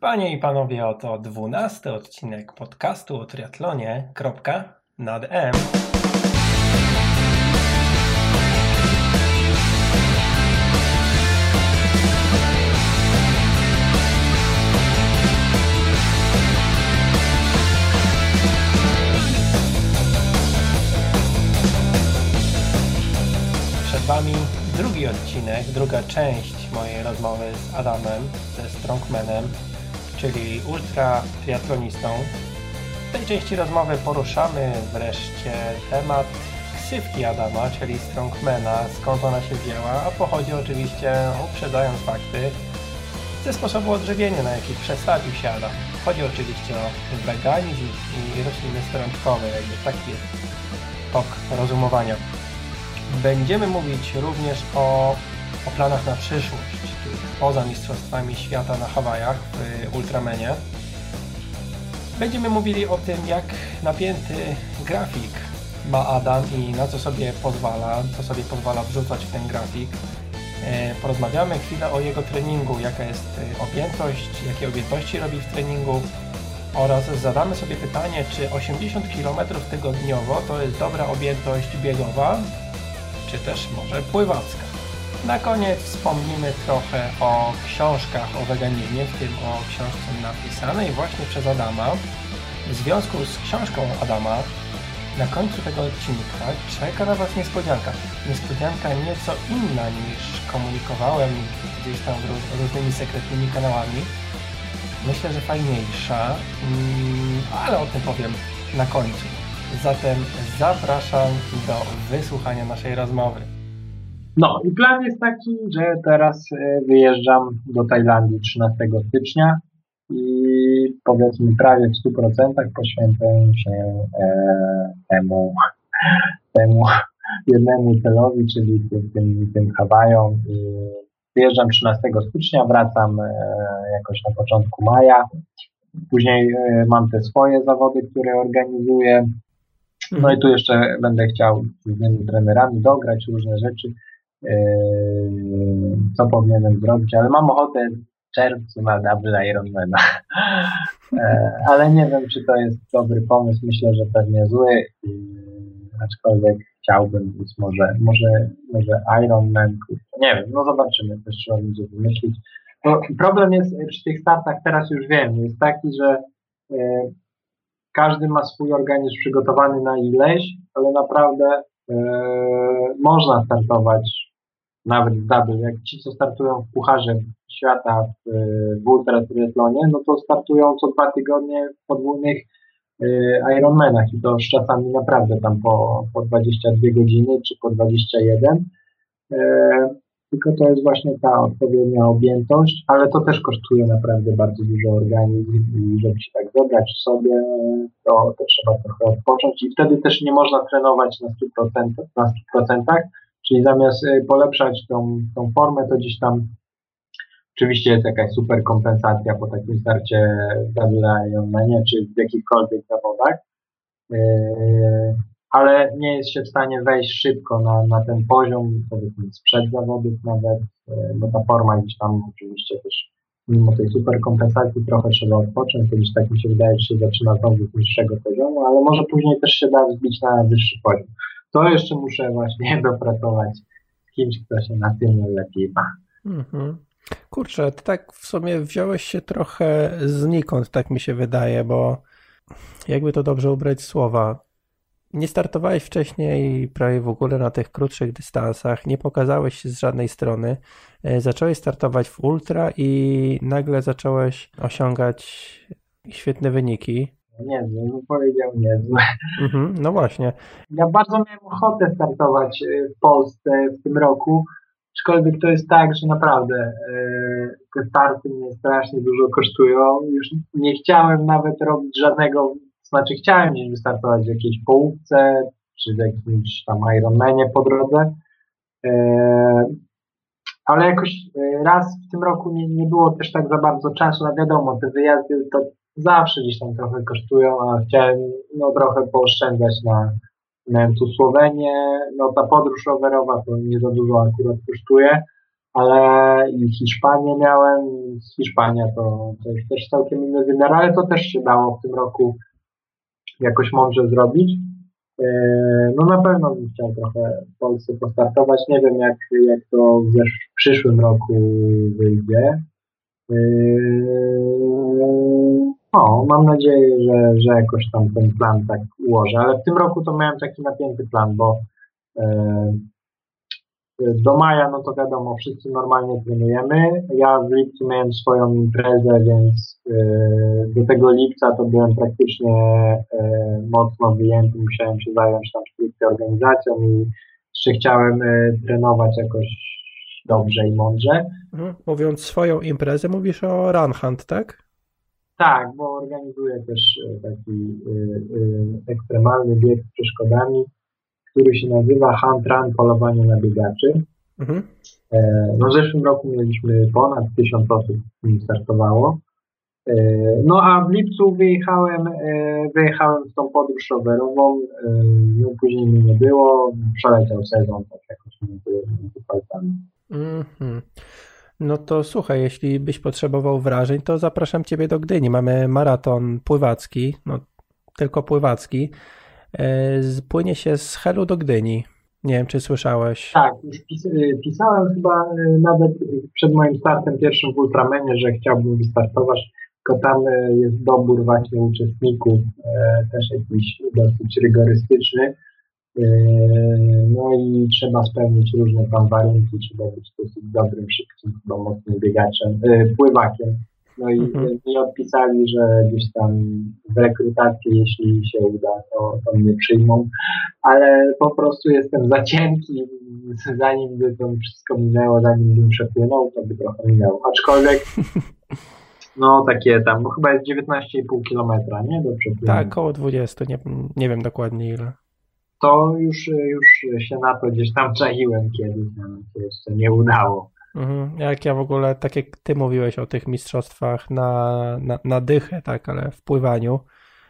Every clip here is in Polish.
Panie i panowie, oto dwunasty odcinek podcastu o triatlonie. Nad M. Przed wami drugi odcinek, druga część mojej rozmowy z Adamem, ze Strongmanem, czyli ultra triatlonistą. W tej części rozmowy poruszamy wreszcie temat ksywki Adama, czyli Strongmana, skąd ona się wzięła, a pochodzi oczywiście, uprzedzając fakty, ze sposobu odżywienia, na jaki przestawił się Adam. Chodzi oczywiście o weganizm i rośliny strączkowe, jakby taki jest tok rozumowania. Będziemy mówić również o, o planach na przyszłość, poza Mistrzostwami Świata na Hawajach w Ultramenie. Będziemy mówili o tym, jak napięty grafik ma Adam i na co sobie pozwala, co sobie pozwala wrzucać w ten grafik. E, Porozmawiamy chwilę o jego treningu, jaka jest e, objętość, jakie objętości robi w treningu oraz zadamy sobie pytanie, czy 80 km tygodniowo to jest dobra objętość biegowa, czy też może pływacka. Na koniec wspomnimy trochę o książkach o weganizmie, w tym o książce napisanej właśnie przez Adama. W związku z książką Adama na końcu tego odcinka czeka na Was niespodzianka. Niespodzianka nieco inna niż komunikowałem gdzieś tam róż- różnymi sekretnymi kanałami. Myślę, że fajniejsza, mm, ale o tym powiem na końcu. Zatem zapraszam do wysłuchania naszej rozmowy. No i plan jest taki, że teraz e, wyjeżdżam do Tajlandii 13 stycznia i powiedzmy prawie w 100% poświęcę się e, temu, temu jednemu celowi, czyli tym, tym, tym Hawajom. I wyjeżdżam 13 stycznia, wracam e, jakoś na początku maja. Później e, mam te swoje zawody, które organizuję. No i tu jeszcze będę chciał z innymi trenerami dograć różne rzeczy, co powinienem zrobić, ale mam ochotę w czerwcu na double Ironmana. E, ale nie wiem, czy to jest dobry pomysł. Myślę, że pewnie zły, yy, aczkolwiek chciałbym, więc może, może, może Ironman, nie wiem, no zobaczymy, też trzeba będzie wymyślić. Bo problem jest przy tych startach, teraz już wiem, jest taki, że yy, każdy ma swój organizm przygotowany na ileś, ale naprawdę e, można startować nawet w double. Jak ci, co startują w Pucharze Świata w, w Ultra Triathlonie, no to startują co dwa tygodnie w podwójnych e, Ironmanach i to z czasami naprawdę tam po, po 22 godziny czy po 21. Tylko to jest właśnie ta odpowiednia objętość, ale to też kosztuje naprawdę bardzo dużo organizm i żeby się tak zebrać w sobie, to, to trzeba trochę odpocząć. I wtedy też nie można trenować na 100%, na 100% czyli zamiast y, polepszać tą, tą formę, to gdzieś tam oczywiście jest jakaś super kompensacja po takim starcie w Ironmanie czy w jakichkolwiek zawodach, yy, ale nie jest się w stanie wejść szybko na, na ten poziom, powiedzmy sprzed zawodów nawet, e, bo ta forma gdzieś tam oczywiście też mimo tej super kompensacji trochę trzeba odpocząć, to gdzieś tak mi się wydaje, że się zaczyna znowu z niższego poziomu, ale może później też się da wzbić na wyższy poziom. To jeszcze muszę właśnie dopracować kimś, kto się na tym lepiej ma. Mhm. Kurczę, ty tak w sumie wziąłeś się trochę znikąd, tak mi się wydaje, bo jakby to dobrze ubrać słowa, nie startowałeś wcześniej prawie w ogóle na tych krótszych dystansach, nie pokazałeś się z żadnej strony. E, zacząłeś startować w ultra i nagle zacząłeś osiągać świetne wyniki. Niezłe, bym powiedział niezłe. Mhm, no właśnie. Ja bardzo miałem ochotę startować e, w Polsce w tym roku, aczkolwiek to jest tak, że naprawdę e, te starty mnie strasznie dużo kosztują. Już nie chciałem nawet robić żadnego znaczy chciałem gdzieś wystartować w jakiejś połówce, czy w jakimś tam Ironmanie po drodze, e, ale jakoś e, raz w tym roku nie, nie było też tak za bardzo czasu, no wiadomo, te wyjazdy to zawsze gdzieś tam trochę kosztują, a chciałem no trochę pooszczędzać na, miałem tu Słowenię, no ta podróż rowerowa to nie za dużo akurat kosztuje, ale i Hiszpanię miałem, Hiszpania to, to jest też całkiem inny wymiar, ale to też się dało w tym roku jakoś mądrze zrobić. E, no na pewno bym chciał trochę w Polsce postartować. Nie wiem jak, jak to w przyszłym roku wyjdzie. E, no, mam nadzieję, że, że jakoś tam ten plan tak ułożę, ale w tym roku to miałem taki napięty plan, bo e, do maja, no to wiadomo, wszyscy normalnie trenujemy. Ja w lipcu miałem swoją imprezę, więc yy, do tego lipca to byłem praktycznie yy, mocno wyjęty, musiałem się zająć tam stricte organizacją i jeszcze chciałem yy, trenować jakoś dobrze i mądrze. Mhm. Mówiąc swoją imprezę, mówisz o Run Hunt, tak? Tak, bo organizuję też taki ekstremalny bieg z przeszkodami który się nazywa Hunt Run Polowanie na biegaczy. Mhm. E, no w zeszłym roku mieliśmy ponad tysiąc osób, którzy startowało. E, no a w lipcu wyjechałem, e, wyjechałem w tą podróż rowerową, no później mnie nie było, przeleciał sezon, tak jakoś między, palcami. Mhm. No to słuchaj, jeśli byś potrzebował wrażeń, to zapraszam Ciebie do Gdyni. Mamy maraton pływacki, no tylko pływacki. E, płynie się z Helu do Gdyni. Nie wiem, czy słyszałeś. Tak, pis y, pisałem chyba y, nawet przed moim startem pierwszym w Ultramenie, że chciałbym wystartować, tylko tam jest dobór właśnie uczestników, e, też jakiś dosyć rygorystyczny. E, no i trzeba spełnić różne tam warunki, trzeba być dosyć dobrym, szybkim, chyba mocnym biegaczem, pływakiem. No i mhm. mi odpisali, że gdzieś tam w rekrutacji, jeśli się uda, to, to mnie przyjmą, ale po prostu jestem za cienki, zanim by to wszystko minęło, zanim bym przepłynął, to by trochę minęło. Aczkolwiek no takie tam, bo chyba jest 19,5 kilometra, nie? Do przepłynięcia. Tak, około 20, nie, nie wiem dokładnie ile. To już, już się na to gdzieś tam czaiłem kiedyś, ale to jeszcze nie udało. Mhm. Jak ja w ogóle, tak jak ty mówiłeś o tych mistrzostwach na, na, na dychę, tak, ale w pływaniu,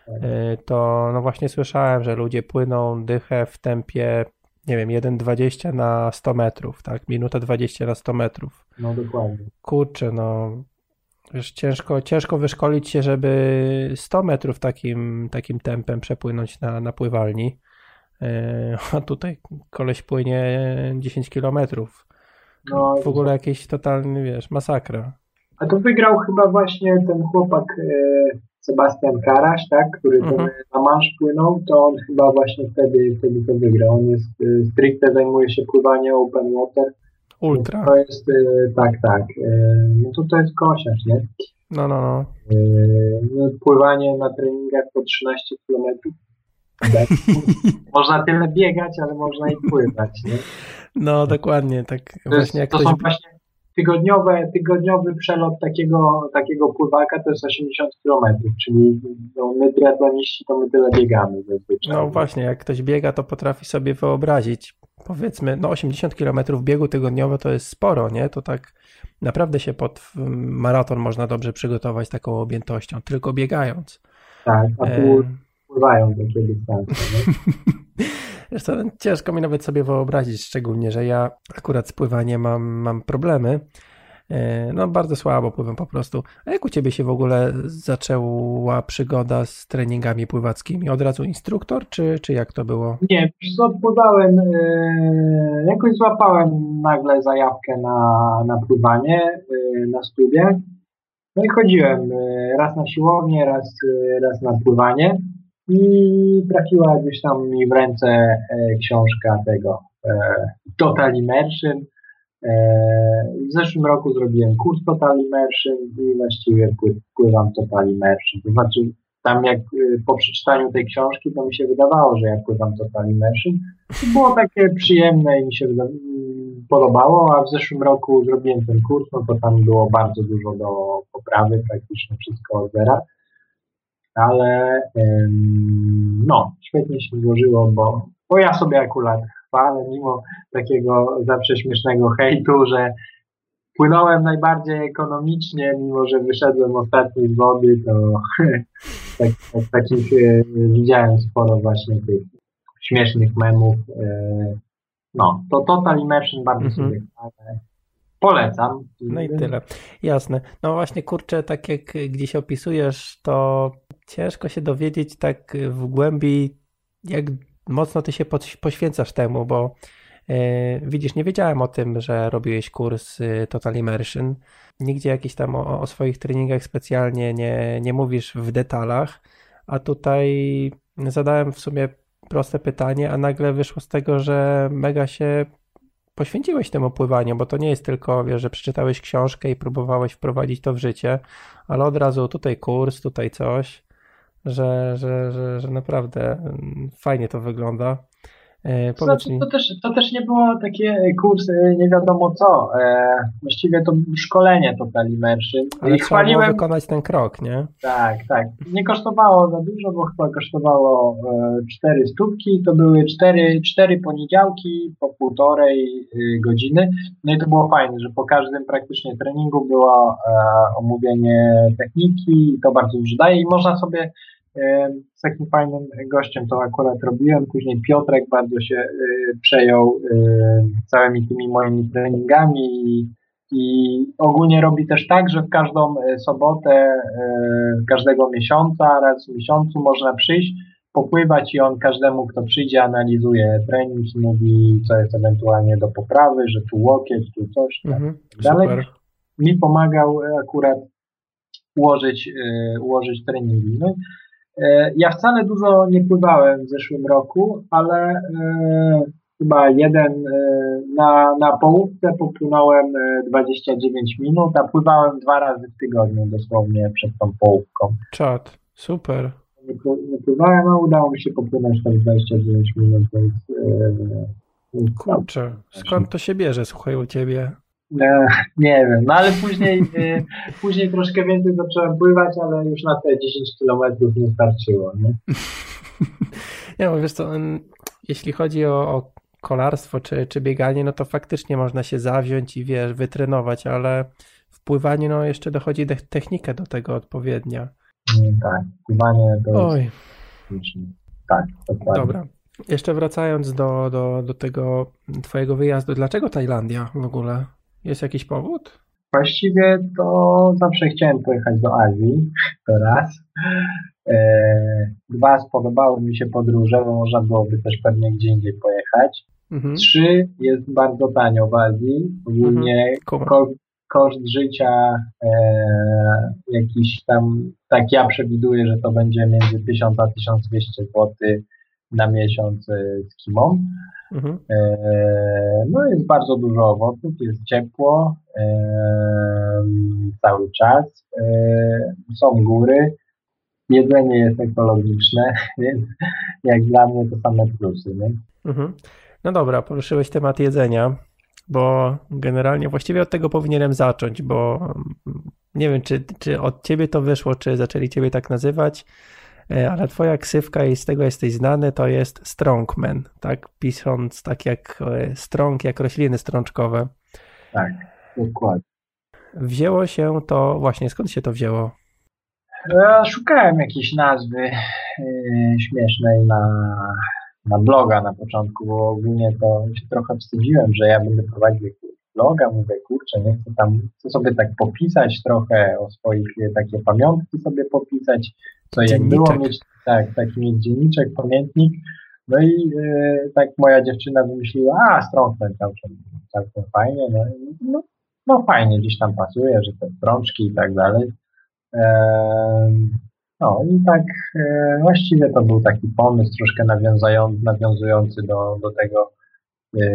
tak. y, to no właśnie słyszałem, że ludzie płyną dychę w tempie, nie wiem, 1,20 na 100 metrów, tak, minuta 20 na 100 metrów. No dokładnie. Kurczę, no wiesz, ciężko, ciężko wyszkolić się, żeby 100 metrów takim, takim tempem przepłynąć na, na pływalni, y, a tutaj koleś płynie 10 kilometrów no, w ogóle jakieś totalny, wiesz, masakra. A to wygrał chyba właśnie ten chłopak e, Sebastian Karaś, tak, który mhm. na Mansz płynął, to on chyba właśnie wtedy, wtedy to wygrał. On jest e, stricte zajmuje się pływaniem open water. Ultra. To jest, e, tak, tak. No to to jest kosiarz, nie? No, no, no. no pływanie na treningach po 13 kilometrów. Tak? można tyle biegać, ale można i pływać, nie? No dokładnie, tak to właśnie jak to ktoś... są właśnie tygodniowe, tygodniowy przelot takiego, takiego pływaka to jest 80 km, czyli no, my triatloniści to my tyle biegamy zazwyczaj. No właśnie, jak ktoś biega, to potrafi sobie wyobrazić, powiedzmy, no 80 km biegu tygodniowo to jest sporo, nie? To tak naprawdę się pod maraton można dobrze przygotować taką objętością, tylko biegając. Tak, a tu e... pływają takie dystanse. Zresztą ciężko mi nawet sobie wyobrazić, szczególnie, że ja akurat z pływaniem mam, mam problemy. E, no, bardzo słabo pływam po prostu. A jak u ciebie się w ogóle zaczęła przygoda z treningami pływackimi? Od razu instruktor, czy, czy jak to było? Nie, pływałem, e, jakoś złapałem nagle zajawkę na, na pływanie e, na studiach. No i chodziłem raz na siłownię, raz, raz na pływanie i trafiła gdzieś tam mi w ręce e, książka tego e, Total Immersion. E, w zeszłym roku zrobiłem kurs Total Immersion i właściwie pływam Total Immersion. To znaczy tam jak po przeczytaniu tej książki to mi się wydawało, że ja pływam Total Immersion. Było takie przyjemne i mi się podobało, a w zeszłym roku zrobiłem ten kurs, no to tam było bardzo dużo do poprawy, praktycznie wszystko od zera ale no, świetnie się złożyło, bo, bo ja sobie akurat chwalę, mimo takiego zawsze śmiesznego hejtu, że płynąłem najbardziej ekonomicznie, mimo że wyszedłem ostatni z wody, to tak, tak, takich e, widziałem sporo właśnie tych śmiesznych memów. E, no, to Total Immersion bardzo mhm. sobie chwalę. polecam. No i tyle. Jasne. No właśnie, kurczę, tak jak gdzieś opisujesz, to ciężko się dowiedzieć tak w głębi, jak mocno ty się poświęcasz temu, bo yy, widzisz, nie wiedziałem o tym, że robiłeś kurs y, Total Immersion. Nigdzie jakiś tam o, o swoich treningach specjalnie nie, nie mówisz w detalach, a tutaj zadałem w sumie proste pytanie, a nagle wyszło z tego, że mega się poświęciłeś temu pływaniu, bo to nie jest tylko, wiesz, że przeczytałeś książkę i próbowałeś wprowadzić to w życie, ale od razu tutaj kurs, tutaj coś, że, że, że, że naprawdę mm, fajnie to wygląda. E, to, znaczy, to, też, to też nie było takie kursy, nie wiadomo co. E, właściwie to szkolenie Total Immersion. Ale I chwaliłem... wykonać ten krok, nie? Tak, tak. Nie kosztowało za dużo, bo chyba kosztowało e, 4 stówki. To były 4, 4 poniedziałki po półtorej e, godziny. No i to było fajne, że po każdym praktycznie treningu było e, omówienie techniki i to bardzo dużo daje i można sobie z takim fajnym gościem to akurat robiłem. Później Piotrek bardzo się y, przejął y, całymi tymi moimi treningami i, i ogólnie robi też tak, że w każdą y, sobotę każdego miesiąca, raz w miesiącu można przyjść, popływać i on każdemu, kto przyjdzie, analizuje trening i mówi, co jest ewentualnie do poprawy, że tu łokieć, tu coś, tak mhm, dalej. Mi pomagał akurat ułożyć, ułożyć treningi. No, E, ja wcale dużo nie pływałem w zeszłym roku, ale e, chyba jeden e, na, na połówce popłynąłem 29 minut, a pływałem dwa razy w tygodniu dosłownie przed tą połówką. Czad, super. Nie, pływałem, a udało mi się popłynąć tak 29 minut, więc... Kurczę, skąd to się bierze, słuchaj, u ciebie? E, nie wiem, no ale później, e, później troszkę więcej zacząłem pływać, ale już na te 10 kilometrów nie starczyło. Nie, nie no wiesz co, jeśli chodzi o, o kolarstwo czy, czy bieganie, no to faktycznie można się zawziąć i wiesz, wytrenować, ale w pływaniu no jeszcze dochodzi technika do tego odpowiednia. Tak, pływanie to Oj. jest... Tak, dokładnie. Dobra. Jeszcze wracając do, do, do tego twojego wyjazdu, dlaczego Tajlandia w ogóle? Jest jakiś powód? Właściwie to zawsze chciałem pojechać do Azji, to raz. E, dwa, spodobały mi się podróże, bo można byłoby też pewnie gdzie indziej pojechać. Mhm. Trzy, jest bardzo tanio w Azji. Ogólnie mhm. ko koszt życia e, jakiś tam, tak ja przewiduję, że to będzie między 1000 a 1200 zł na miesiąc z kimą. Mhm. E, no jest bardzo dużo owoców, jest ciepło e, cały czas, e, są góry, jedzenie jest ekologiczne, więc jak dla mnie to same plusy. Nie? Mhm. No dobra, poruszyłeś temat jedzenia, bo generalnie właściwie od tego powinienem zacząć, bo nie wiem, czy, czy od ciebie to wyszło, czy zaczęli ciebie tak nazywać. E, ale twoja ksywka i z tego jesteś znany, to jest strongman, tak? Pisząc tak jak e, strong, jak rośliny strączkowe. Tak, dokładnie. Wzięło się to, właśnie skąd się to wzięło? Ja szukałem jakiejś nazwy śmiesznej na, na bloga na początku, bo ogólnie to się trochę wstydziłem, że ja będę prowadził bloga, mówię, kurczę, nie chcę tam, chcę sobie tak popisać trochę o swoich, takie pamiątki sobie popisać, co jak było mieć, tak, taki mieć dzienniczek, pamiętnik, no i e, tak moja dziewczyna wymyśliła, a strączek całkiem, całkiem fajnie, no, no, no fajnie, gdzieś tam pasuje, że te strączki i tak dalej. No i tak e, właściwie to był taki pomysł troszkę nawiązujący, nawiązujący do, do tego, e,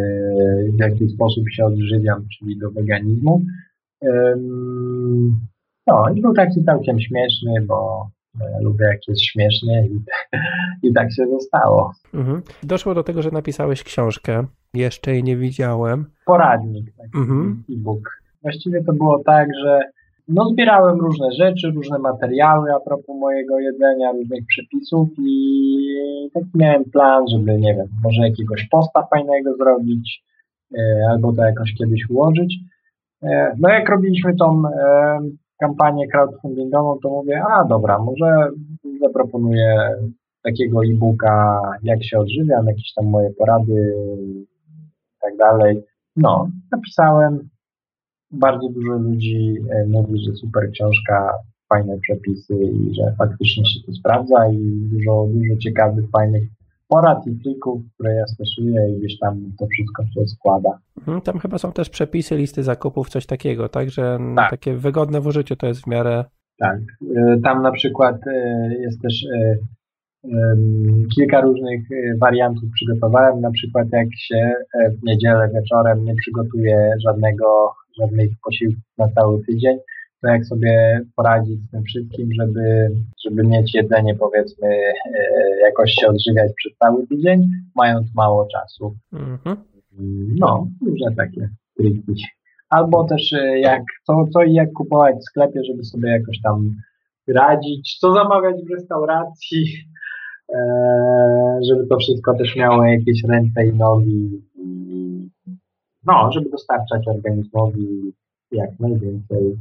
w jaki sposób się odżywiam, czyli do weganizmu. No i był taki całkiem śmieszny, bo lubię jak jest śmiesznie i, i tak się zostało. Mhm. Doszło do tego, że napisałeś książkę. Jeszcze jej nie widziałem. Poradnik, taki mhm. e-book. Właściwie to było tak, że no zbierałem różne rzeczy, różne materiały a propos mojego jedzenia, różnych przepisów i taki miałem plan, żeby, nie wiem, może jakiegoś posta fajnego zrobić, e, albo to jakoś kiedyś ułożyć. E, no jak robiliśmy tą e, kampanię crowdfundingową, to mówię, a dobra, może zaproponuję takiego e-booka, jak się odżywiam, jakieś tam moje porady i tak dalej. No, napisałem, bardzo dużo ludzi e, mówi, że super książka, fajne przepisy i że faktycznie się to sprawdza i dużo, dużo ciekawych, fajnych porad i trików, które ja stosuję i gdzieś tam to wszystko się składa. Mhm, tam chyba są też przepisy, listy zakupów, coś takiego, tak? Że tak. takie wygodne w użyciu to jest w miarę... Tak. E, tam na przykład jest też kilka różnych wariantów przygotowałem. Na przykład jak się w niedzielę wieczorem nie przygotuje żadnego, żadnych posiłków na cały tydzień, to jak sobie poradzić z tym wszystkim, żeby, żeby mieć jedzenie powiedzmy e, jakoś się odżywiać przez cały tydzień, mając mało czasu. Mhm. No, różne takie triki. Albo też jak, co, co i jak kupować w sklepie, żeby sobie jakoś tam radzić, co zamawiać w restauracji, E, żeby to wszystko też miało jakieś ręce i nogi. No, żeby dostarczać organizmowi jak najwięcej e,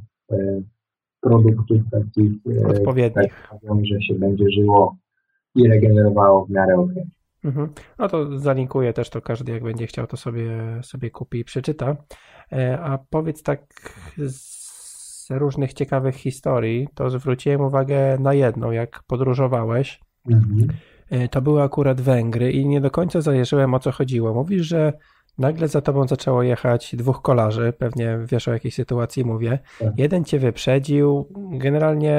produktów takich, e, odpowiednich, tak, że się będzie żyło i regenerowało w miarę ok. Mhm. No to zalinkuję też, to każdy jak będzie chciał, to sobie, sobie kupi i przeczyta. A powiedz tak z różnych ciekawych historii, to zwróciłem uwagę na jedną, jak podróżowałeś, Mhm. E, to były akurat Węgry i nie do końca zajerzyłem o co chodziło. Mówisz, że nagle za tobą zaczęło jechać dwóch kolarzy, pewnie wiesz o jakiej sytuacji mówię. Tak. Jeden cię wyprzedził, generalnie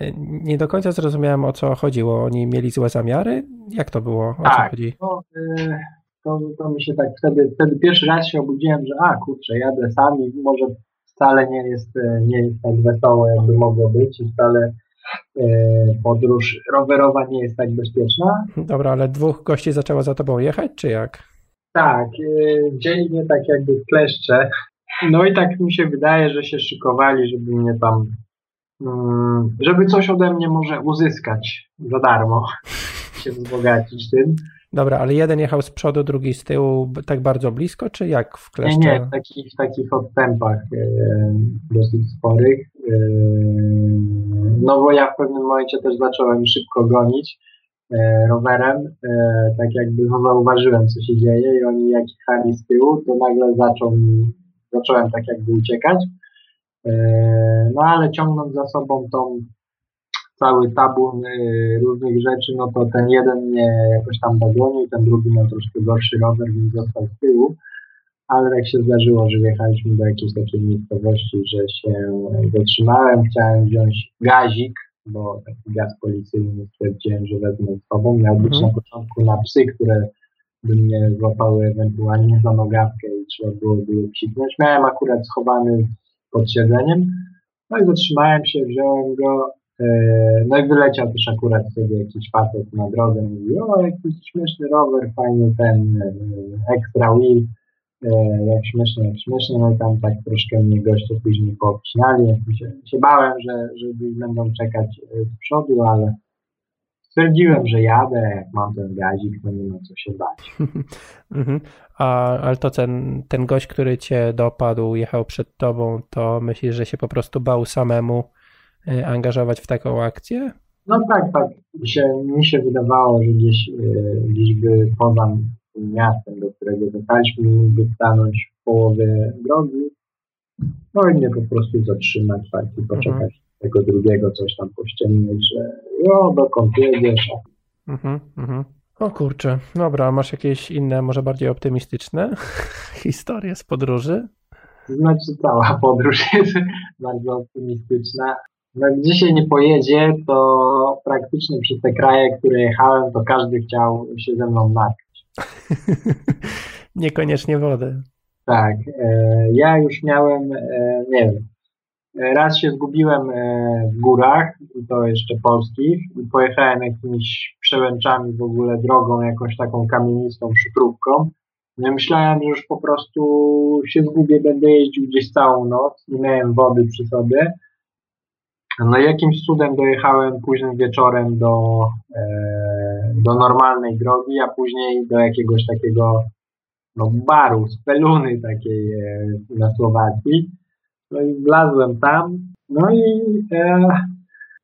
e, nie do końca zrozumiałem o co chodziło. Oni mieli złe zamiary? Jak to było? O tak, co chodzi? To, e, to, to mi się tak wtedy, wtedy pierwszy raz się obudziłem, że a kurczę, jadę sam i może wcale nie jest, nie jest tak wesoło, jakby mogło być i wcale E, podróż rowerowa nie jest tak bezpieczna. Dobra, ale dwóch gości zaczęło za tobą jechać, czy jak? Tak, wzięli e, mnie tak jakby w kleszcze. No i tak mi się wydaje, że się szykowali, żeby mnie tam, mm, żeby coś ode mnie może uzyskać za darmo, się wzbogacić tym. Dobra, ale jeden jechał z przodu, drugi z tyłu, tak bardzo blisko, czy jak w kleszcze? Nie, nie, w takich, w takich odstępach e, dosyć sporych. E, no bo ja w pewnym momencie też zacząłem szybko gonić rowerem, e, tak jakby no, zauważyłem, co się dzieje i oni jak jechali z tyłu, to nagle zaczął, zacząłem tak jakby uciekać. E, no ale ciągnąc za sobą tą cały tabun różnych rzeczy, no to ten jeden mnie jakoś tam dogonił, ten drugi miał troszkę gorszy rower, więc został z tyłu. Ale jak się zdarzyło, że wjechaliśmy do jakiejś takiej miejscowości, że się zatrzymałem, chciałem wziąć gazik, bo taki gaz policyjny stwierdziłem, że wezmę z sobą. Miał być mhm. na początku na psy, które by mnie złapały ewentualnie za nogawkę i trzeba było by psiknąć. Miałem akurat schowany pod siedzeniem, no i zatrzymałem się, wziąłem go, E, no i wyleciał też akurat sobie jakiś facet na drogę i mówi, o jakiś śmieszny rower, fajny ten e, extra wheel, e, jak śmiesznie, jak śmiesznie, no i tam tak troszkę mnie goście później poobcinali, się, się bałem, że, że będą czekać z przodu, ale stwierdziłem, że jadę, jak mam ten gazik, to nie ma co się bać. Mhm. A, ale to ten, ten gość, który cię dopadł, jechał przed tobą, to myślisz, że się po prostu bał samemu E, angażować w taką akcję? No tak, tak. Mi się, mi się wydawało, że gdzieś, e, gdzieś by poza miastem, do którego jechaliśmy, mógłby stanąć w połowie drogi, no i mnie po prostu zatrzymać tak i poczekać mhm. tego drugiego, coś tam pościemnieć, że no dokąd jedziesz. Mhm, mhm. O kurczę, dobra, masz jakieś inne, może bardziej optymistyczne historie z podróży? Znaczy cała podróż jest bardzo optymistyczna. No, jak dzisiaj nie pojedzie, to praktycznie przez te kraje, które jechałem, to każdy chciał się ze mną napić. Niekoniecznie wodę. Tak. E, ja już miałem, e, nie wiem, raz się zgubiłem e, w górach, i to jeszcze polskich, i pojechałem jakimiś przełęczami w ogóle drogą, jakąś taką kamienistą przykrówką. No myślałem, że już po prostu się zgubię, będę jeździł gdzieś całą noc, nie miałem wody przy sobie no jakimś cudem dojechałem późnym wieczorem do, do normalnej drogi, a później do jakiegoś takiego no, baru, speluny takiej e, na Słowacji. No i wlazłem tam, no i e,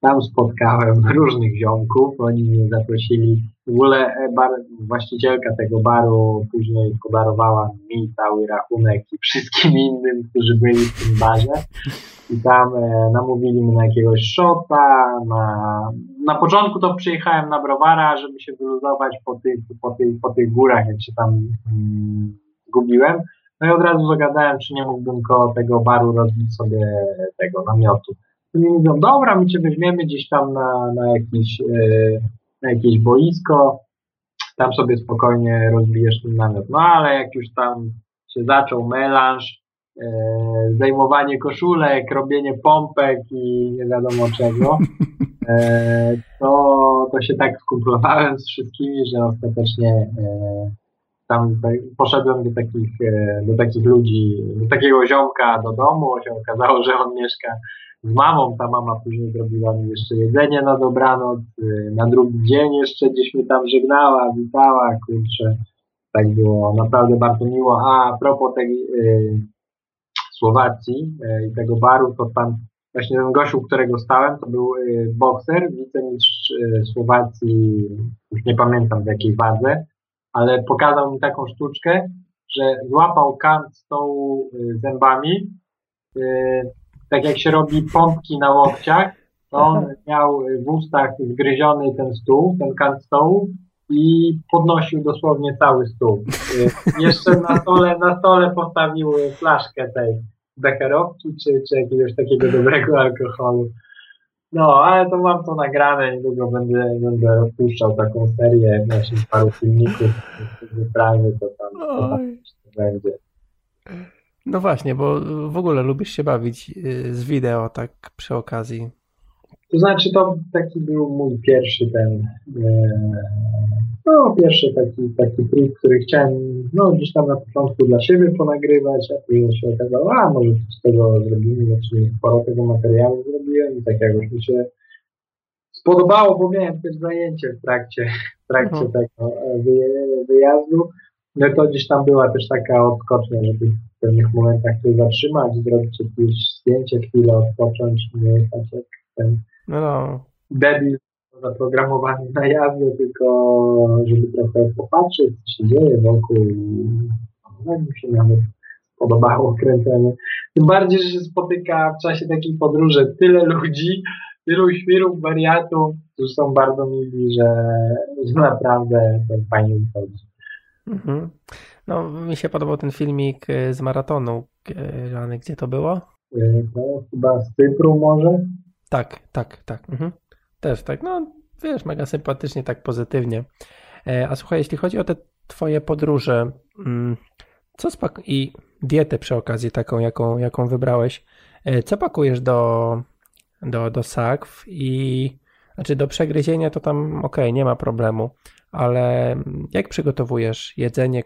tam spotkałem różnych ziomków, oni mnie zaprosili. W ogóle e, bar, właścicielka tego baru później podarowała mi cały rachunek i wszystkim innym, którzy byli w tym barze. I tam e, namówili mnie na jakiegoś shota. Na, na początku to przyjechałem na browara, żeby się wyluzować po tych, po tych, po tych górach, jak się tam mm, gubiłem. No i od razu zagadałem, czy nie mógłbym koło tego baru rozbić sobie tego namiotu. Mi mówią, dobra, my cię weźmiemy gdzieś tam na, na, jakiś, e, na jakieś boisko, tam sobie spokojnie rozbijesz ten namiot. No ale jak już tam się zaczął melanż, e, zajmowanie koszulek, robienie pompek i nie wiadomo czego, e, to, to się tak skumplowałem z wszystkimi, że ostatecznie e, tam poszedłem do takich, do takich ludzi, do takiego ziomka do domu, się okazało, że on mieszka z mamą, ta mama później zrobiła mi jeszcze jedzenie na dobranoc, e, na drugi dzień jeszcze gdzieś mnie tam żegnała, witała, kurczę, tak było naprawdę bardzo miło. A, a propos tej y, Słowacji y, i tego baru, to tam właśnie ten gościu, którego stałem, to był y, bokser, wicemistrz Słowacji, już nie pamiętam w jakiej wadze, ale pokazał mi taką sztuczkę, że złapał kant stołu y, zębami, y, tak jak się robi pompki na łokciach, to on miał w ustach zgryziony ten stół, ten kant stołu i podnosił dosłownie cały stół. Y, jeszcze na stole, na stole postawił flaszkę tej becherowki, czy, czy jakiegoś takiego dobrego alkoholu. No, ale to mam to nagrane, niedługo będę, będę rozpuszczał taką serię właśnie paru filmików wyprawy, to tam, to tam będzie. No właśnie, bo w ogóle lubisz się bawić y, z wideo tak przy okazji. To znaczy to taki był mój pierwszy ten e, no pierwszy taki, taki trik, który chciałem no gdzieś tam na początku dla siebie ponagrywać, a później się okazało, a może z tego zrobimy, znaczy sporo tego materiału zrobiłem i tak jakoś mi się spodobało, bo miałem też zajęcie w trakcie, w trakcie mhm. tego e, wyjazdu. No to gdzieś tam była też taka odskocznia, żeby w pewnych momentach się zatrzymać, zrobić jakieś zdjęcie, chwilę odpocząć, nie jechać jak ten no, no. debil zaprogramowany na jazdę, tylko żeby trochę popatrzeć, co się dzieje wokół. No, mi się nawet podobało kręcenie. Tym bardziej, że się spotyka w czasie takiej podróży tyle ludzi, tylu świrów, wariatów, którzy są bardzo mili, że, że naprawdę to fajnie wychodzi. Mhm. No, mi się podobał ten filmik z maratonu. Rany, gdzie to było? No, chyba z Cypru może? Tak, tak, tak. Mhm. Też tak, no wiesz, mega sympatycznie, tak pozytywnie. E, a słuchaj, jeśli chodzi o te twoje podróże, mm, co spak i dietę przy okazji taką, jaką, jaką wybrałeś, e, co pakujesz do, do, do sakw i znaczy do przegryzienia to tam ok, nie ma problemu, ale jak przygotowujesz jedzenie,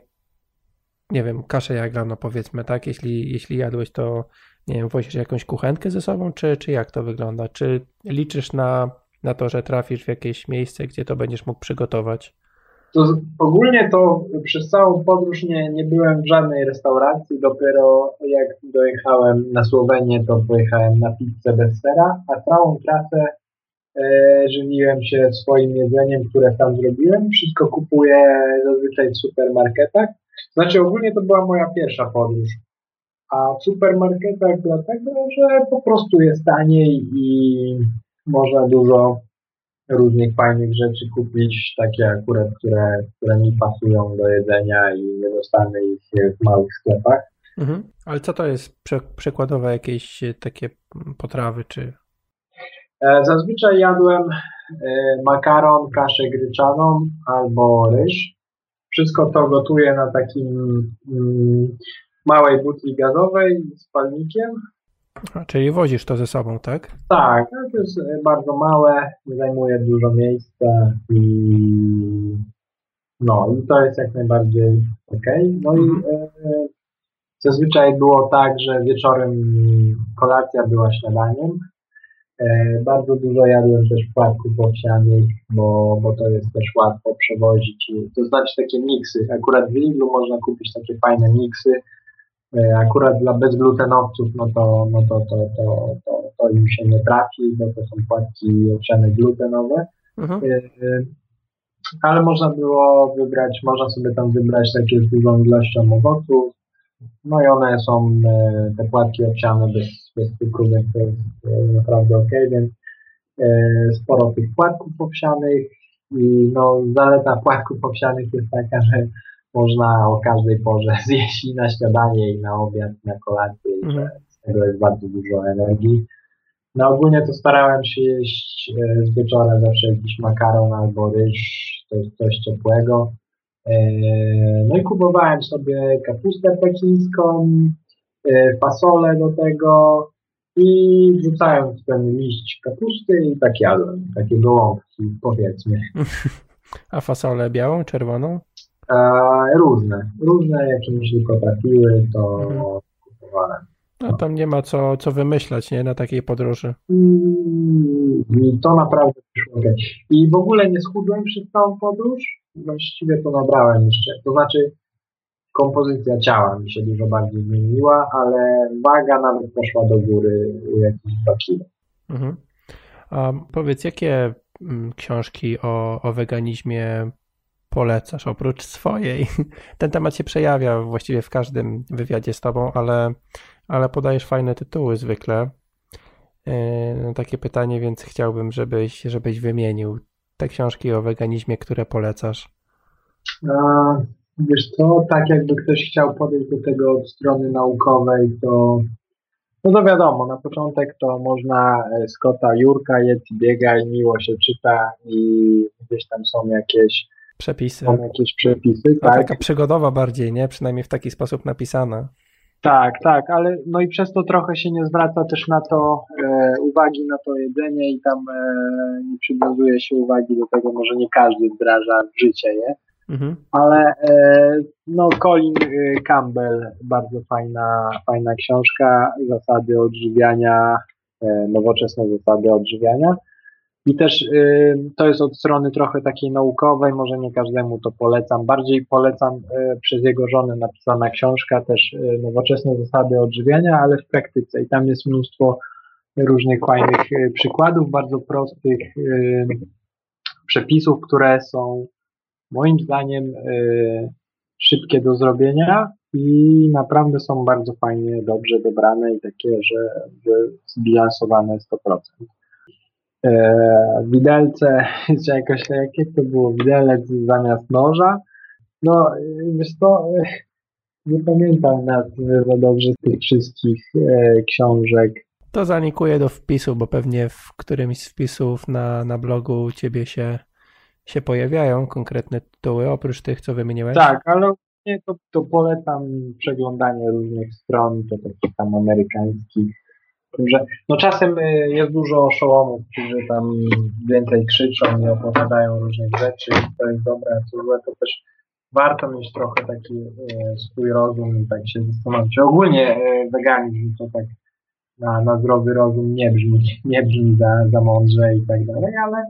nie wiem, kaszę jaglano powiedzmy, tak? Jeśli, jeśli jadłeś to, nie wiem, wozisz jakąś kuchenkę ze sobą, czy, czy jak to wygląda? Czy liczysz na, na to, że trafisz w jakieś miejsce, gdzie to będziesz mógł przygotować? To ogólnie to przez całą podróż nie, nie byłem w żadnej restauracji, dopiero jak dojechałem na Słowenię, to pojechałem na pizzę bez sera, a całą trasę żywiłem się swoim jedzeniem, które tam zrobiłem. Wszystko kupuję zazwyczaj w supermarketach. Znaczy ogólnie to była moja pierwsza podróż. A w supermarketach dlatego, że po prostu jest taniej i można dużo różnych fajnych rzeczy kupić, takie akurat, które, które mi pasują do jedzenia i nie dostanę ich w małych sklepach. Mhm. Ale co to jest przykładowe jakieś takie potrawy, czy... E, zazwyczaj jadłem e, makaron, kaszę gryczaną albo ryż. Wszystko to gotuję na takim mm, małej butli gazowej z palnikiem. A, czyli wozisz to ze sobą, tak? Tak, no to jest e, bardzo małe, nie zajmuje dużo miejsca i no i to jest jak najbardziej ok. No mhm. i e, zazwyczaj było tak, że wieczorem kolacja była śniadaniem. E, bardzo dużo jadłem też płatków owsianych, bo, bo to jest też łatwo przewozić. To znaczy takie miksy. Akurat w Lidlu można kupić takie fajne miksy, E, akurat dla bezglutenowców, no to, no to, to, to, to, to kolin się nie trafi, bo to są płatki owsiane glutenowe. Mhm. E, ale można było wybrać, można sobie tam wybrać takie z dużą ilością owoców. No i one są, e, te płatki owsiane bez, bez cukru, więc to jest e, naprawdę ok, więc e, sporo tych płatków owsianych i no zaleta płatków owsianych jest taka, że można o każdej porze zjeść i na śniadanie, i na obiad, i na kolację, i że z tego jest bardzo dużo energii. No ogólnie to starałem się jeść z wieczora zawsze jakiś makaron albo ryż, to jest coś ciepłego. E, No i kupowałem sobie kapustę pekińską, e, fasolę do tego i wrzucając ten liść kapusty i tak jadłem, takie gołąbki powiedzmy. A fasolę białą, czerwoną? E, różne, różne jakie mi się tylko trafiły, to Mhm. kupowałem. No tam nie ma co, co wymyślać, nie? Na takiej podróży. Mm, I to naprawdę ok. I w ogóle nie schudłem przez całą podróż. Właściwie to nabrałem jeszcze. To znaczy kompozycja ciała mi się dużo bardziej zmieniła, ale waga nawet poszła do góry jakieś 2 kilo. Mhm. A powiedz, jakie mm, książki o, o weganizmie polecasz oprócz swojej? Ten temat się przejawia właściwie w każdym wywiadzie z tobą, ale, ale podajesz fajne tytuły zwykle. Yy, No, takie pytanie, więc chciałbym, żebyś, żebyś wymienił te książki o weganizmie, które polecasz. A, wiesz co, tak jakby ktoś chciał podejść do tego od strony naukowej, to no to wiadomo, na początek to można e, Scotta Jurka, jedz i biegaj, miło się czyta i gdzieś tam są jakieś, Przepisy. są jakieś przepisy, No, tak? taka przygodowa bardziej, nie? Przynajmniej w taki sposób napisana. Tak, tak, ale no i przez to trochę się nie zwraca też na to e, uwagi na to jedzenie i tam e, nie przywiązuje się uwagi do tego, może nie każdy wdraża w życie je, Mhm. ale e, no Colin e, Campbell, bardzo fajna, fajna książka, zasady odżywiania, e, nowoczesne zasady odżywiania. I też y, to jest od strony trochę takiej naukowej, może nie każdemu to polecam. Bardziej polecam y, przez jego żonę napisana książka, też y, nowoczesne zasady odżywiania, ale w praktyce. I tam jest mnóstwo różnych fajnych y, przykładów, bardzo prostych y, przepisów, które są moim zdaniem y, szybkie do zrobienia i naprawdę są bardzo fajnie, dobrze dobrane i takie, że, że zbilansowane 100%. E, widelce, czy jakoś jak to było, widelec zamiast noża. No, wiesz co, nie pamiętam nazwy za dobrze tych wszystkich e, książek. To zanikuję do wpisu, bo pewnie w którymś z wpisów na, na blogu u ciebie się, się pojawiają konkretne tytuły, oprócz tych, co wymieniłeś. Tak, ale to, to polecam przeglądanie różnych stron, to takich tam amerykańskich. Że, no czasem y, jest dużo oszołomów, którzy tam więcej krzyczą i opowiadają różnych rzeczy, to jest dobre, a co złe, to też warto mieć trochę taki y, swój rozum i tak się zastanowić. Ogólnie y, weganizm to tak na, na zdrowy rozum nie brzmi, nie brzmi za, za mądrze i tak dalej, ale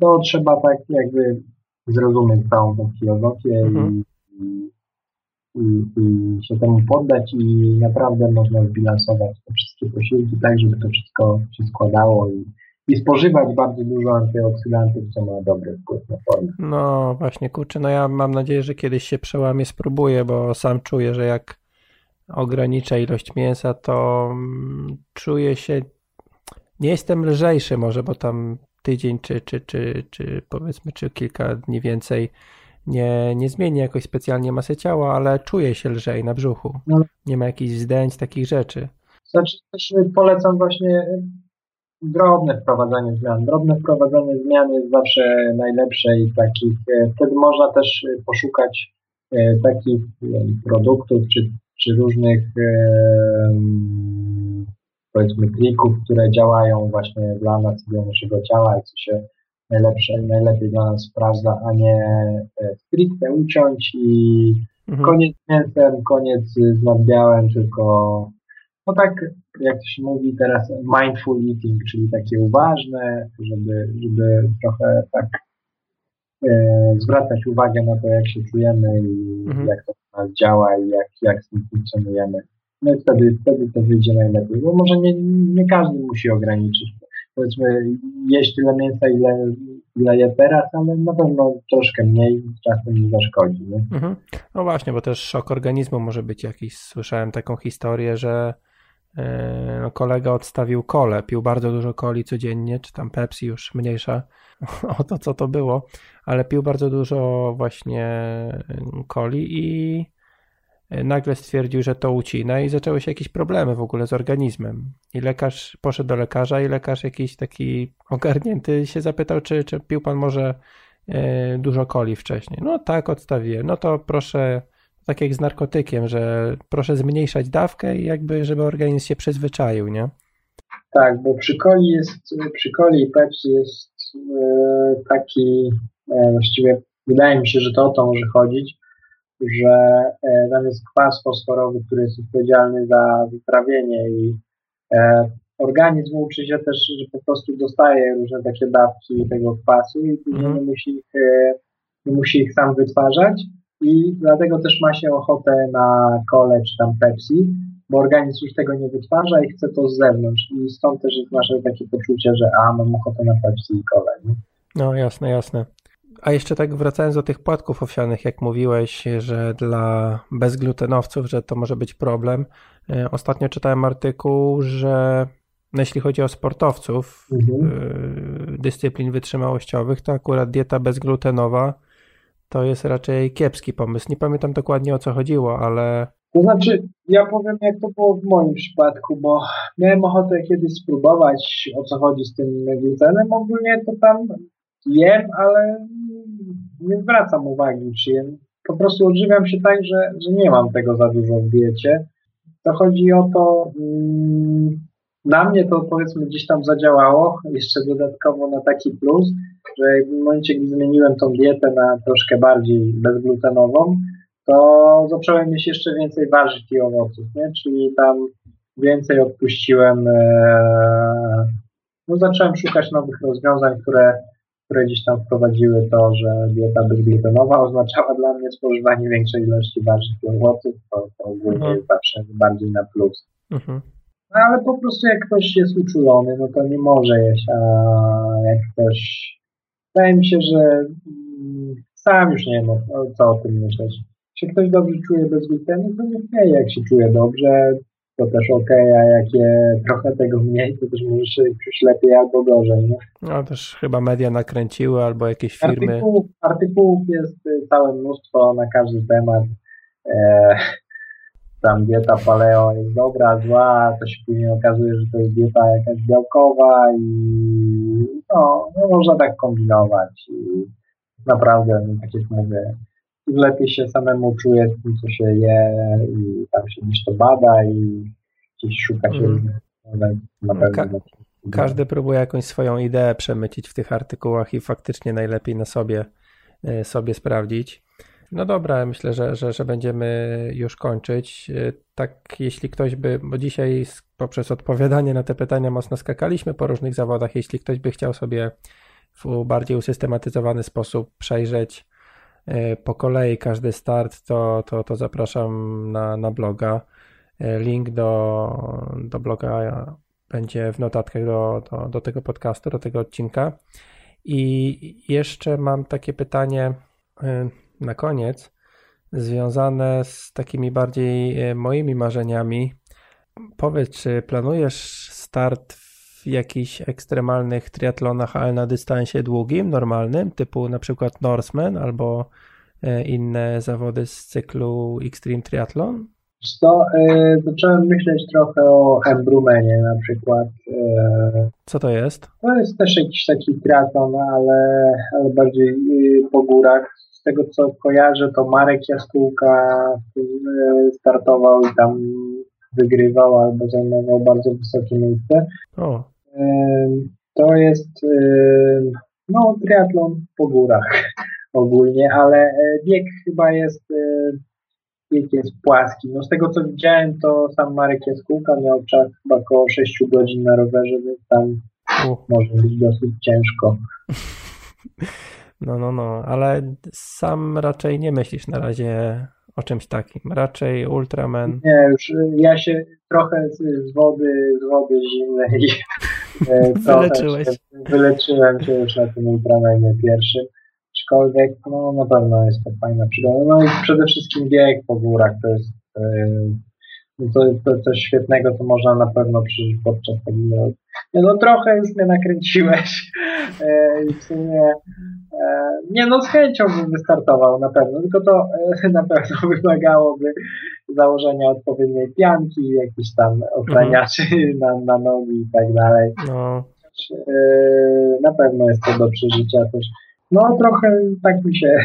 to trzeba tak jakby zrozumieć całą tą filozofię Mhm. i, i, i się temu poddać i naprawdę można zbilansować te wszystkie posiłki tak, żeby to wszystko się składało i, i spożywać bardzo dużo antyoksydantów, co ma dobry wpływ na formę. No właśnie, kurczę, no ja mam nadzieję, że kiedyś się przełamie, spróbuję, bo sam czuję, że jak ograniczę ilość mięsa, to mm, czuję się, nie jestem lżejszy może, bo tam tydzień czy, czy, czy, czy powiedzmy, czy kilka dni więcej nie, nie zmieni jakoś specjalnie masy ciała, ale czuję się lżej na brzuchu. No. Nie ma jakichś zdęć, takich rzeczy. Znaczy też polecam właśnie drobne wprowadzanie zmian. Drobne wprowadzanie zmian jest zawsze najlepsze i takich, e, wtedy można też e, poszukać e, takich produktów czy, czy różnych e, mm, powiedzmy trików, które działają właśnie dla nas dla naszego ciała i co się najlepsze, najlepiej dla nas sprawdza, a nie e, stricte uciąć i Mhm. koniec z mięsem, koniec z nadbiałem, tylko no tak jak to się mówi teraz mindful eating, czyli takie uważne, żeby, żeby trochę tak e, zwracać uwagę na to, jak się czujemy i Mhm. jak to na nas działa i jak, jak z tym funkcjonujemy. No i wtedy, wtedy to wyjdzie najlepiej. Bo może nie, nie każdy musi ograniczyć. Powiedzmy, jeść tyle mięsa, ile, ile je teraz, ale na pewno troszkę mniej czasem nie zaszkodzi. Nie? Mhm. No właśnie, bo też szok organizmu może być jakiś. Słyszałem taką historię, że e, no, kolega odstawił kole, pił bardzo dużo coli codziennie, czy tam Pepsi już mniejsza o to, co to było, ale pił bardzo dużo właśnie coli i nagle stwierdził, że to ucina i zaczęły się jakieś problemy w ogóle z organizmem. I lekarz poszedł do lekarza i lekarz jakiś taki ogarnięty się zapytał, czy, czy pił pan może e, dużo coli wcześniej. No tak, odstawiłem. No to proszę, tak jak z narkotykiem, że proszę zmniejszać dawkę i jakby, żeby organizm się przyzwyczaił, nie? Tak, bo przy coli jest, przy coli i jest e, taki, e, właściwie wydaje mi się, że to o to może chodzić, że e, tam jest kwas fosforowy, który jest odpowiedzialny za wytrawienie i e, organizm uczy się też, że po prostu dostaje różne takie dawki tego kwasu i później mm. nie, musi ich, e, nie musi ich sam wytwarzać i dlatego też ma się ochotę na kole czy tam Pepsi, bo organizm już tego nie wytwarza i chce to z zewnątrz i stąd też jest nasze takie poczucie, że a, mam ochotę na Pepsi i kole. Nie? No jasne, jasne. A jeszcze tak wracając do tych płatków owsianych, jak mówiłeś, że dla bezglutenowców, że to może być problem. E, ostatnio czytałem artykuł, że no jeśli chodzi o sportowców mhm. E, dyscyplin wytrzymałościowych, to akurat dieta bezglutenowa to jest raczej kiepski pomysł. Nie pamiętam dokładnie o co chodziło, ale. To znaczy, ja powiem, jak to było w moim przypadku, bo miałem ochotę kiedyś spróbować, o co chodzi z tym glutenem. Ogólnie to tam jem, ale nie zwracam uwagi, czy jem. Po prostu odżywiam się tak, że, że nie mam tego za dużo w diecie. To chodzi o to, mm, na mnie to powiedzmy gdzieś tam zadziałało, jeszcze dodatkowo na taki plus, że w momencie, gdy zmieniłem tą dietę na troszkę bardziej bezglutenową, to zacząłem mieć jeszcze więcej warzyw i owoców, nie? czyli tam więcej odpuściłem, e, no zacząłem szukać nowych rozwiązań, które które gdzieś tam wprowadziły to, że dieta bezglutenowa oznaczała dla mnie spożywanie większej ilości warzyw i owoców, to, to ogólnie mhm. jest zawsze bardziej na plus. Mhm. No ale po prostu jak ktoś jest uczulony, no to nie może jeść, a jak ktoś, wydaje mi się, że mm, sam już nie wiem, co o tym myśleć. Jeśli ktoś dobrze czuje bez glutenu, to nie jak się czuje dobrze, to też ok, a jak je trochę tego mniej, to też może się czuć lepiej albo gorzej. Nie? No też chyba media nakręciły albo jakieś firmy. Artykułów, artykułów jest y, całe mnóstwo na każdy temat. E, tam dieta paleo jest dobra, zła, to się później okazuje, że to jest dieta jakaś białkowa i no, no można tak kombinować. I naprawdę, no, tak jak mówię, im lepiej się samemu czuje z tym, co się je i tam się gdzieś to bada i gdzieś szuka się mm. na pewno. Ka każdy próbuje jakąś swoją ideę przemycić w tych artykułach i faktycznie najlepiej na sobie, e, sobie sprawdzić. No dobra, myślę, że, że, że będziemy już kończyć. E, tak, jeśli ktoś by, bo dzisiaj poprzez odpowiadanie na te pytania mocno skakaliśmy po różnych zawodach, jeśli ktoś by chciał sobie w bardziej usystematyzowany sposób przejrzeć po kolei każdy start, to, to, to zapraszam na, na bloga. E, link do, do bloga będzie w notatkach do, do, do tego podcastu, do tego odcinka. I jeszcze mam takie pytanie e, na koniec, związane z takimi bardziej moimi marzeniami. Powiedz, czy planujesz start w jakichś ekstremalnych triatlonach, ale na dystansie długim, normalnym, typu na przykład Norseman albo e, inne zawody z cyklu Extreme Triathlon? To, e, zacząłem myśleć trochę o Embrumenie na przykład. E, Co to jest? To jest też jakiś taki triatlon, ale, ale bardziej po górach. Z tego co kojarzę, to Marek Jaskółka startował i tam wygrywał albo zajmował bardzo wysokie miejsce. O. To jest no, triatlon po górach ogólnie, ale e, bieg chyba jest e, bieg jest płaski. No z tego co widziałem, to sam Marek Jaskółka miał czas chyba około 6 godzin na rowerze, więc tam może być dosyć ciężko. No, no, no, ale sam raczej nie myślisz na razie o czymś takim. Raczej Ultraman. Nie, już ja się trochę z wody, z wody zimnej e, Wyleczyłeś. Się, wyleczyłem się już na tym Ultramanie pierwszym. Aczkolwiek no, na pewno jest to fajna przygoda. No i przede wszystkim bieg po górach to jest e, to, to coś świetnego, co można na pewno przeżyć podczas tego. Nie no trochę już mnie nakręciłeś e, i w sumie e, nie no z chęcią bym wystartował na pewno, tylko to e, na pewno wymagałoby założenia odpowiedniej pianki, jakichś tam ochraniaczy mhm. na, na nogi i tak dalej. No. Na pewno jest to do przeżycia też. No trochę tak mi się,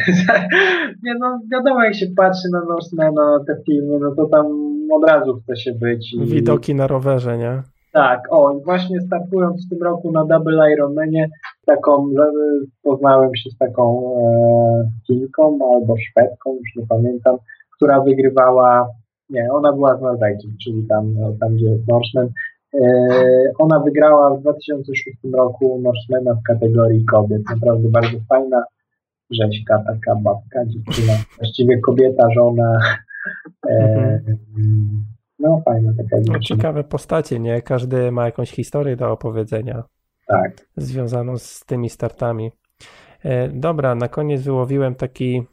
nie no wiadomo jak się patrzy na na te filmy, no to tam od razu chce się być. I... Widoki na rowerze, nie? Tak, o i właśnie startując w tym roku na Double Ironmanie, taką, poznałem się z taką e, albo Szwedką, już nie pamiętam, która wygrywała, nie, ona była z Norwegii, czyli tam, tam gdzie jest Norseman, E, ona wygrała w 2006 roku Norsemana w kategorii kobiet. Naprawdę bardzo fajna rzeźka, taka babka, dziewczyna, właściwie kobieta, żona. E, mhm. No fajna taka no, ciekawe postacie, nie? Każdy ma jakąś historię do opowiedzenia. Tak. Związaną z tymi startami. E, dobra, na koniec wyłowiłem taki,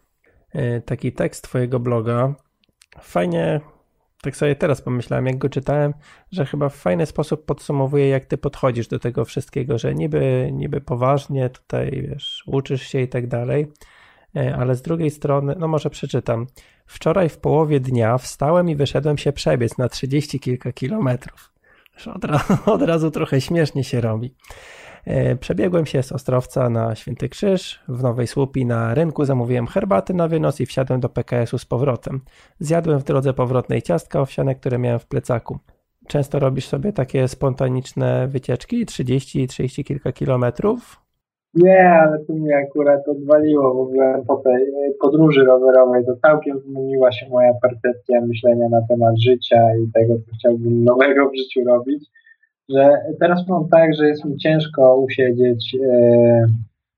taki tekst twojego bloga. Fajnie tak sobie teraz pomyślałem, jak go czytałem, że chyba w fajny sposób podsumowuje, jak ty podchodzisz do tego wszystkiego, że niby, niby poważnie tutaj, wiesz, uczysz się i tak dalej, e, ale z drugiej strony, no może przeczytam. Wczoraj w połowie dnia wstałem i wyszedłem się przebiec na 30 kilka kilometrów. Od, razu, od razu trochę śmiesznie się robi. E, przebiegłem się z Ostrowca na Święty Krzyż, w Nowej Słupi na rynku zamówiłem herbaty na wynos i wsiadłem do PKS-u z powrotem. Zjadłem w drodze powrotnej ciastka owsiane, które miałem w plecaku. Często robisz sobie takie spontaniczne wycieczki, 30-30 kilka kilometrów? Nie, ale tu mnie akurat odwaliło w ogóle po tej podróży rowerowej. To całkiem zmieniła się moja percepcja myślenia na temat życia i tego, co chciałbym nowego w życiu robić że teraz mam tak, że jest mi ciężko usiedzieć e,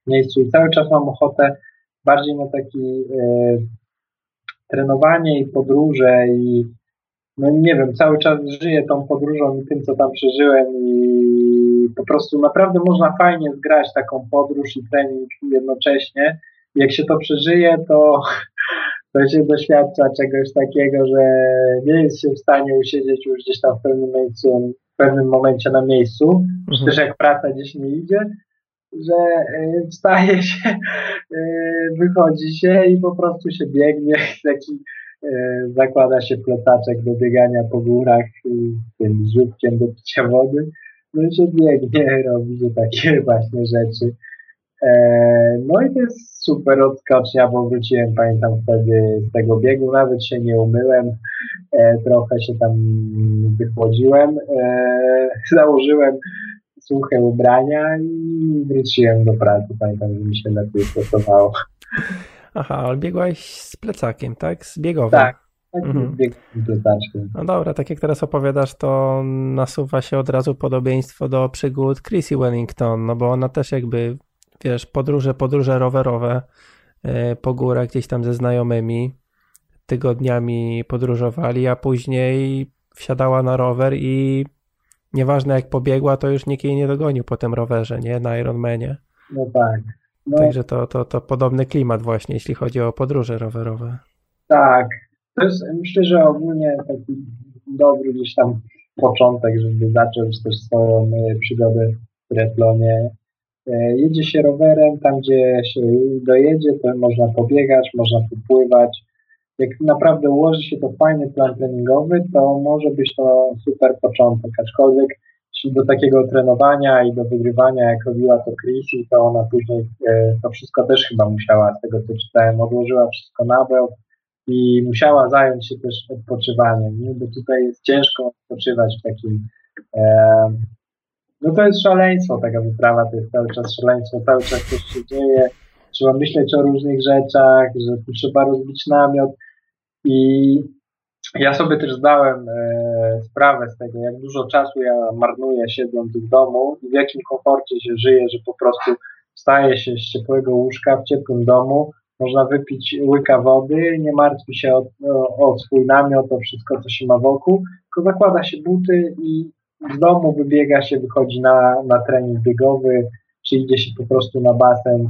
w miejscu i cały czas mam ochotę bardziej na taki e, trenowanie i podróże i no nie wiem, cały czas żyję tą podróżą i tym, co tam przeżyłem i po prostu naprawdę można fajnie zgrać taką podróż i trening jednocześnie. Jak się to przeżyje, to, to się doświadcza czegoś takiego, że nie jest się w stanie usiedzieć już gdzieś tam w pewnym miejscu pewnym momencie na miejscu, mhm. też jak praca gdzieś nie idzie, że e, wstaje się, e, wychodzi się i po prostu się biegnie, taki e, zakłada się plecaczek do biegania po górach tym żółtkiem do picia wody, się biegnie, robi się takie właśnie rzeczy. No i to jest super odskocznia, bo wróciłem, pamiętam wtedy z tego biegu, nawet się nie umyłem, trochę się tam wychłodziłem, założyłem suche ubrania i wróciłem do pracy. Pamiętam, że mi się lepiej pracowało. Aha, ale biegłeś z plecakiem, tak? Z biegowym. Tak. Tak mhm. No dobra, tak jak teraz opowiadasz, to nasuwa się od razu podobieństwo do przygód Chrissy Wellington, no bo ona też jakby wiesz, podróże, podróże rowerowe e, po górach gdzieś tam ze znajomymi tygodniami podróżowali, a później wsiadała na rower i nieważne jak pobiegła, to już nikt jej nie dogonił po tym rowerze, nie? Na Ironmanie. No tak. No, Także to, to, to podobny klimat właśnie, jeśli chodzi o podróże rowerowe. Tak. To jest, myślę, że ogólnie taki dobry gdzieś tam początek, żeby zacząć też swoją e, przygodę w triatlonie. E, jedzie się rowerem, tam gdzie się dojedzie, to można pobiegać, można popływać. Jak naprawdę ułoży się to fajny plan treningowy, to może być to super początek, aczkolwiek do takiego trenowania i do wygrywania, jak robiła to Chrissy, to ona później e, to wszystko też chyba musiała, z tego co czytałem, odłożyła wszystko na bok i musiała zająć się też odpoczywaniem, nie? bo tutaj jest ciężko odpoczywać w takim e, no to jest szaleństwo, taka wyprawa to jest cały czas szaleństwo, cały czas coś się dzieje, trzeba myśleć o różnych rzeczach, że tu trzeba rozbić namiot i ja sobie też zdałem e, sprawę z tego, jak dużo czasu ja marnuję siedząc w domu i w jakim komforcie się żyje, że po prostu wstaje się z ciepłego łóżka w ciepłym domu, można wypić łyka wody, nie martwi się o, o, o swój namiot, o wszystko, co się ma wokół, tylko zakłada się buty i z domu wybiega się, wychodzi na, na trening biegowy, czy idzie się po prostu na basen.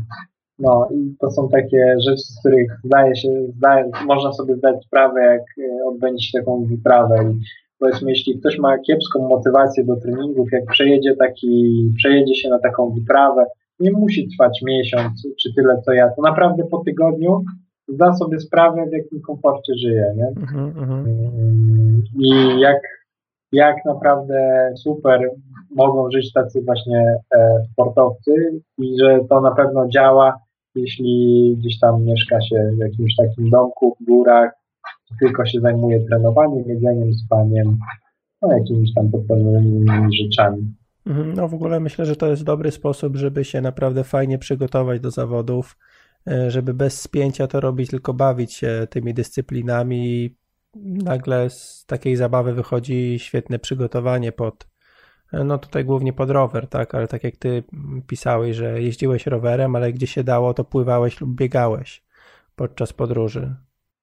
No i to są takie rzeczy, z których zdaje się, zdaje, można sobie zdać sprawę, jak e, odbędzie się taką wyprawę. I powiedzmy, jeśli ktoś ma kiepską motywację do treningów, jak przejedzie taki, przejedzie się na taką wyprawę, nie musi trwać miesiąc czy tyle co ja, to naprawdę po tygodniu zda sobie sprawę, w jakim komforcie żyje, nie? Mhm, mhm. I jak, jak naprawdę super mogą żyć tacy właśnie e, sportowcy i że to na pewno działa, jeśli gdzieś tam mieszka się w jakimś takim domku w górach, tylko się zajmuje trenowaniem, jedzeniem, spaniem, no jakimiś tam podstawowymi rzeczami. Mhm, no w ogóle myślę, że to jest dobry sposób, żeby się naprawdę fajnie przygotować do zawodów, e, żeby bez spięcia to robić, tylko bawić się tymi dyscyplinami. Nagle z takiej zabawy wychodzi świetne przygotowanie pod, e, no tutaj głównie pod rower, tak, ale tak jak ty pisałeś, że jeździłeś rowerem, ale gdzie się dało, to pływałeś lub biegałeś podczas podróży.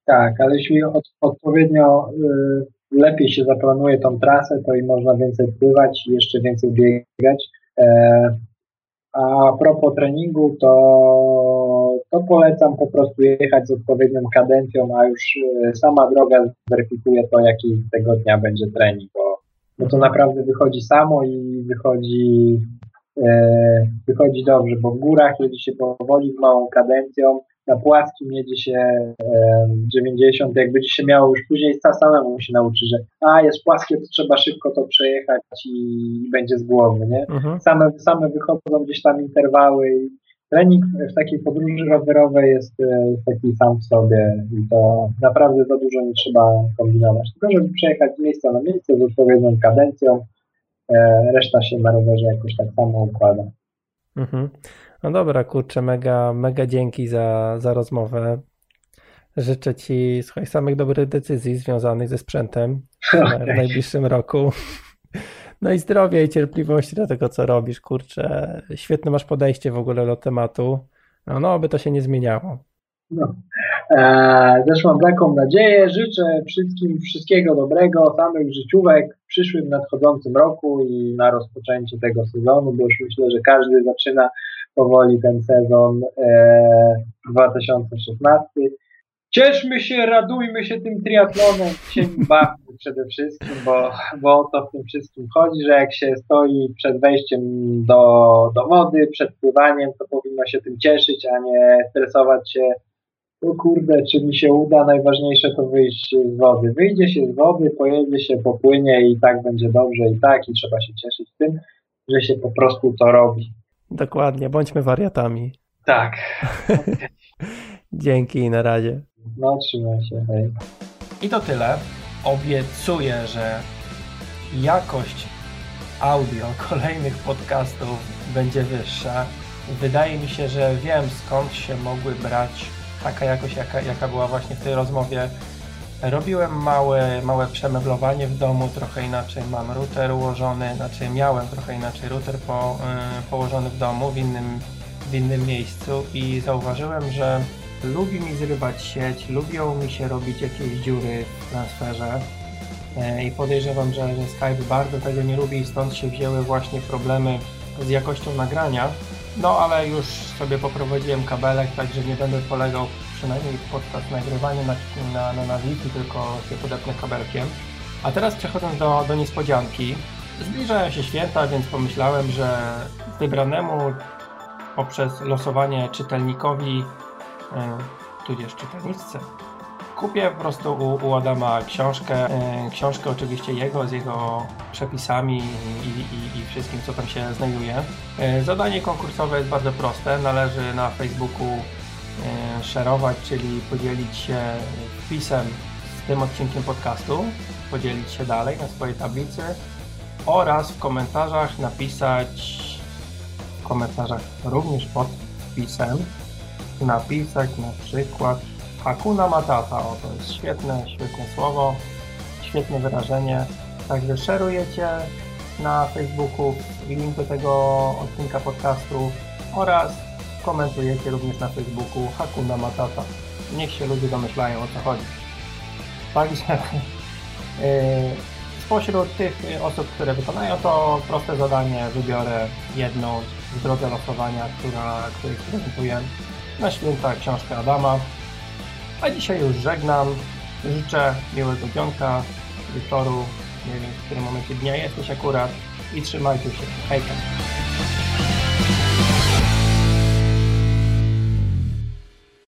Tak, ale jeśli od, odpowiednio y, lepiej się zaplanuje tą trasę, to i można więcej pływać i jeszcze więcej biegać. E, a propos treningu, to, to polecam po prostu jechać z odpowiednią kadencją, a już e, sama droga zweryfikuje to, jaki tego dnia będzie trening, bo, bo to naprawdę wychodzi samo i wychodzi, e, wychodzi dobrze, bo w górach jedzie się powoli z małą kadencją, na płaskim jedzie się 90, jak będzie się miało już później samemu się nauczy, że a jest płaskie, to trzeba szybko to przejechać i, będzie z głowy, nie? Mhm. Same, same wychodzą gdzieś tam interwały i trening w takiej podróży rowerowej jest, e, taki sam w sobie i to naprawdę za dużo nie trzeba kombinować. Tylko żeby przejechać z miejsca na miejsce z odpowiednią kadencją, e, reszta się na rowerze jakoś tak samo układa. Mhm. No dobra, kurczę, mega, mega dzięki za, za rozmowę. Życzę Ci słuchaj, samych dobrych decyzji związanych ze sprzętem w najbliższym roku. No i zdrowia i cierpliwości do tego, co robisz, kurczę. Świetne masz podejście w ogóle do tematu. No, no by to się nie zmieniało. No. Eee, też mam taką nadzieję. Życzę wszystkim wszystkiego dobrego, samych życiówek w przyszłym, nadchodzącym roku i na rozpoczęcie tego sezonu, bo już myślę, że każdy zaczyna powoli ten sezon e, 2016. Cieszmy się, radujmy się tym triatlonem, się bawmy przede wszystkim, bo, bo o to w tym wszystkim chodzi, że jak się stoi przed wejściem do, do wody, przed pływaniem, to powinno się tym cieszyć, a nie stresować się o kurde, czy mi się uda, najważniejsze to wyjść z wody. Wyjdzie się z wody, pojedzie się, popłynie i tak będzie dobrze i tak i trzeba się cieszyć tym, że się po prostu to robi. Dokładnie, bądźmy wariatami. Tak. Dzięki i na razie. No, trzymaj się. Hej. I to tyle. Obiecuję, że jakość audio kolejnych podcastów będzie wyższa. Wydaje mi się, że wiem skąd się mogły brać taka jakość, jaka, jaka była właśnie w tej rozmowie Robiłem małe, małe przemeblowanie w domu, trochę inaczej mam router ułożony, znaczy miałem trochę inaczej router po, y, położony w domu, w innym, w innym miejscu i zauważyłem, że lubi mi zrywać sieć, lubią mi się robić jakieś dziury w transferze y, i podejrzewam, że, że Skype bardzo tego nie lubi i stąd się wzięły właśnie problemy z jakością nagrania. No ale już sobie poprowadziłem kabelek, także nie będę polegał przynajmniej podczas nagrywania na, na, na, na tylko się podepnę kabelkiem. A teraz przechodząc do, do niespodzianki. Zbliżają się święta, więc pomyślałem, że wybranemu poprzez losowanie czytelnikowi, e, tudzież czytelniczce, kupię po prostu u, u Adama książkę, e, książkę oczywiście jego, z jego przepisami i, i, i, wszystkim, co tam się znajduje. E, zadanie konkursowe jest bardzo proste, należy na Facebooku szerować, czyli podzielić się wpisem z tym odcinkiem podcastu, podzielić się dalej na swojej tablicy oraz w komentarzach napisać w komentarzach również pod wpisem napisać na przykład Hakuna Matata. O, to jest świetne, świetne słowo, świetne wyrażenie. Także szerujecie na Facebooku link do tego odcinka podcastu oraz komentujecie również na Facebooku Hakuna Matata. Niech się ludzie domyślają o co chodzi. Także yy, spośród tych osób, które wykonają to proste zadanie, wybiorę jedną w drodze losowania, która, której prezentuję na święta książkę Adama. A dzisiaj już żegnam. Życzę miłego dzionka, wieczoru, nie wiem w którym momencie dnia jesteś akurat i trzymajcie się. Hejka.